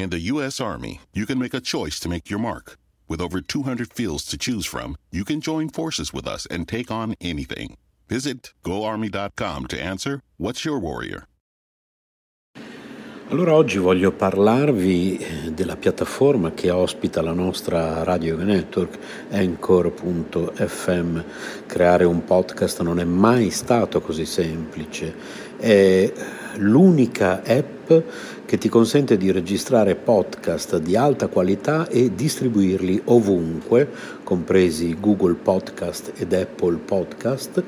In the U.S. Army, you can make a choice to make your mark. With over 200 fields to choose from, you can join forces with us and take on anything. Visit goarmy.com to answer What's Your Warrior? Allora oggi voglio parlarvi eh, della piattaforma che ospita la nostra radio network Anchor.fm. Creare un podcast non è mai stato così semplice. È l'unica app che ti consente di registrare podcast di alta qualità e distribuirli ovunque, compresi Google Podcast ed Apple Podcast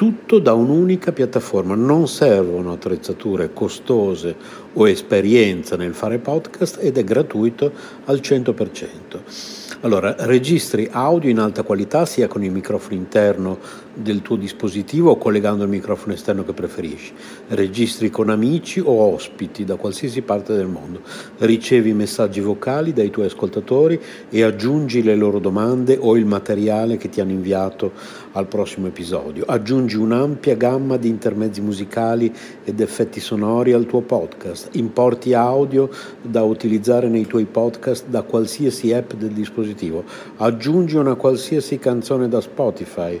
tutto da un'unica piattaforma. Non servono attrezzature costose o esperienza nel fare podcast ed è gratuito al 100%. Allora, registri audio in alta qualità sia con il microfono interno del tuo dispositivo o collegando il microfono esterno che preferisci. Registri con amici o ospiti da qualsiasi parte del mondo. Ricevi messaggi vocali dai tuoi ascoltatori e aggiungi le loro domande o il materiale che ti hanno inviato al prossimo episodio. Aggiungi un'ampia gamma di intermezzi musicali ed effetti sonori al tuo podcast. Importi audio da utilizzare nei tuoi podcast da qualsiasi app del dispositivo aggiungi una qualsiasi canzone da Spotify,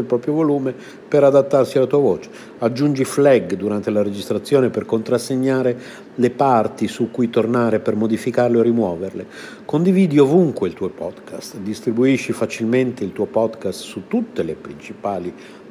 il proprio volume per adattarsi alla tua voce. Aggiungi flag durante la registrazione per contrassegnare le parti su cui tornare per modificarle o rimuoverle. Condividi ovunque il tuo podcast, distribuisci facilmente il tuo podcast su tutte le principali piattaforme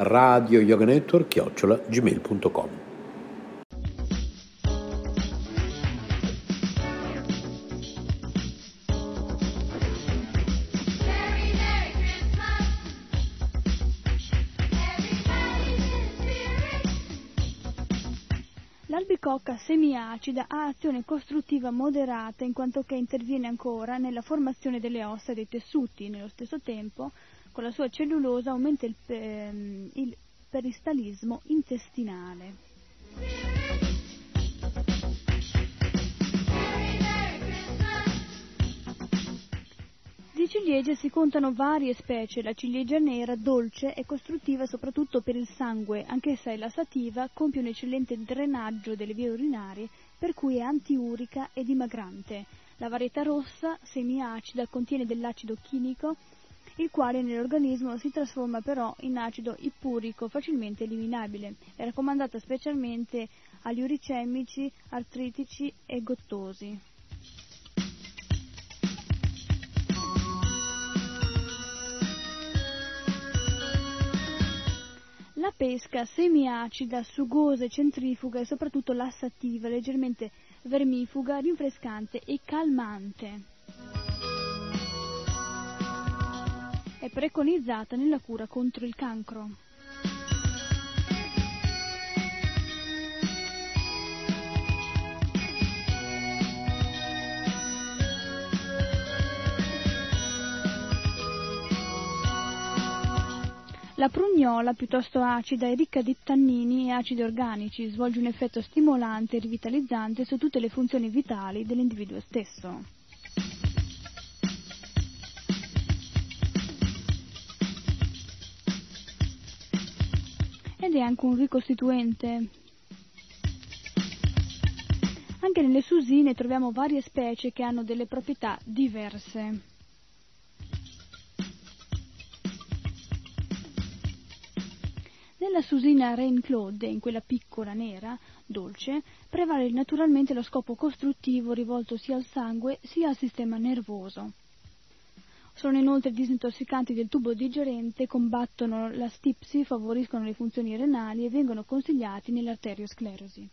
radio chiocciola gmail.com L'albicocca semiacida ha azione costruttiva moderata in quanto che interviene ancora nella formazione delle ossa e dei tessuti, nello stesso tempo con la sua cellulosa aumenta il, ehm, il peristallismo intestinale. Di ciliegie si contano varie specie, la ciliegia nera dolce è costruttiva soprattutto per il sangue, anch'essa è lassativa, compie un eccellente drenaggio delle vie urinarie, per cui è antiurica e dimagrante. La varietà rossa, semiacida, contiene dell'acido chimico il quale nell'organismo si trasforma però in acido ippurico facilmente eliminabile. È raccomandata specialmente agli uricemici, artritici e gottosi. La pesca semiacida, sugosa e centrifuga e soprattutto lassativa, leggermente vermifuga, rinfrescante e calmante. è preconizzata nella cura contro il cancro. La prugnola, piuttosto acida, è ricca di tannini e acidi organici, svolge un effetto stimolante e rivitalizzante su tutte le funzioni vitali dell'individuo stesso. Ed è anche un ricostituente. Anche nelle susine troviamo varie specie che hanno delle proprietà diverse. Nella susina Rain Claude, in quella piccola nera, dolce, prevale naturalmente lo scopo costruttivo rivolto sia al sangue sia al sistema nervoso. Sono inoltre disintossicanti del tubo digerente, combattono la stipsi, favoriscono le funzioni renali e vengono consigliati nell'arteriosclerosi.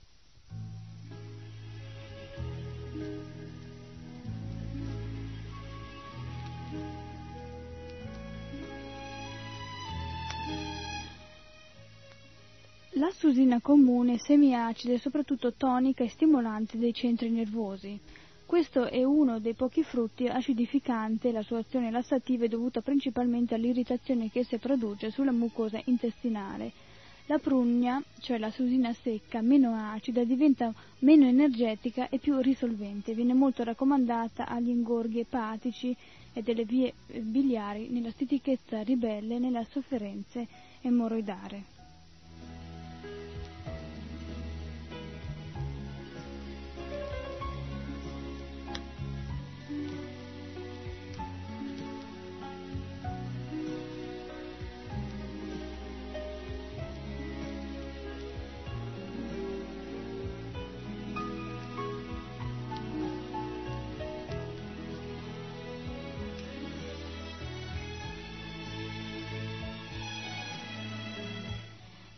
La susina comune è semiacida e soprattutto tonica e stimolante dei centri nervosi. Questo è uno dei pochi frutti acidificante la sua azione lassativa è dovuta principalmente all'irritazione che essa produce sulla mucosa intestinale. La prugna, cioè la susina secca, meno acida, diventa meno energetica e più risolvente. Viene molto raccomandata agli ingorghi epatici e delle vie biliari, nella stitichezza ribelle nelle sofferenze emorroidare.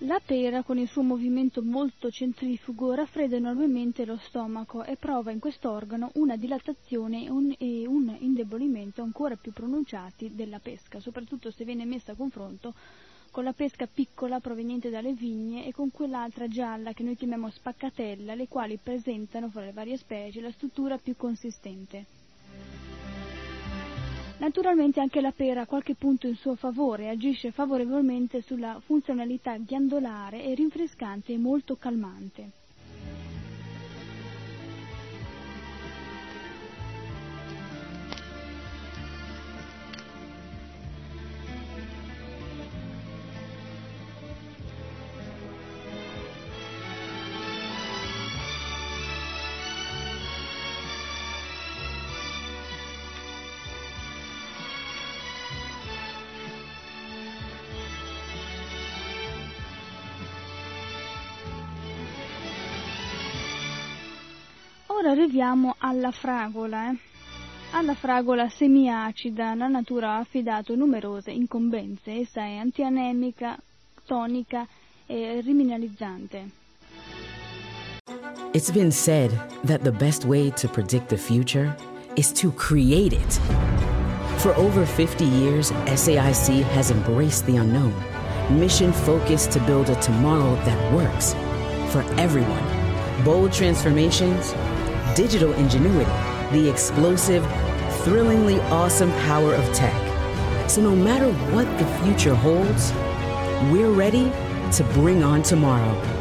La pera, con il suo movimento molto centrifugo, raffredda enormemente lo stomaco e prova in quest'organo una dilatazione e un, e un indebolimento ancora più pronunciati della pesca, soprattutto se viene messa a confronto con la pesca piccola proveniente dalle vigne e con quell'altra gialla che noi chiamiamo spaccatella, le quali presentano fra le varie specie la struttura più consistente. Naturalmente anche la pera ha qualche punto in suo favore agisce favorevolmente sulla funzionalità ghiandolare e rinfrescante e molto calmante. Ora arriviamo alla fragola. Eh. Alla fragola semiacida la natura ha affidato numerose incombenze. Essa è antianemica, tonica e rimineralizzante. It's been said that the best way to predict the future is to create it. For over 50 years, SAIC has embraced the unknown, mission focused to build a tomorrow that works for everyone. Bold transformations, digital ingenuity, the explosive, thrillingly awesome power of tech. So no matter what the future holds, we're ready to bring on tomorrow.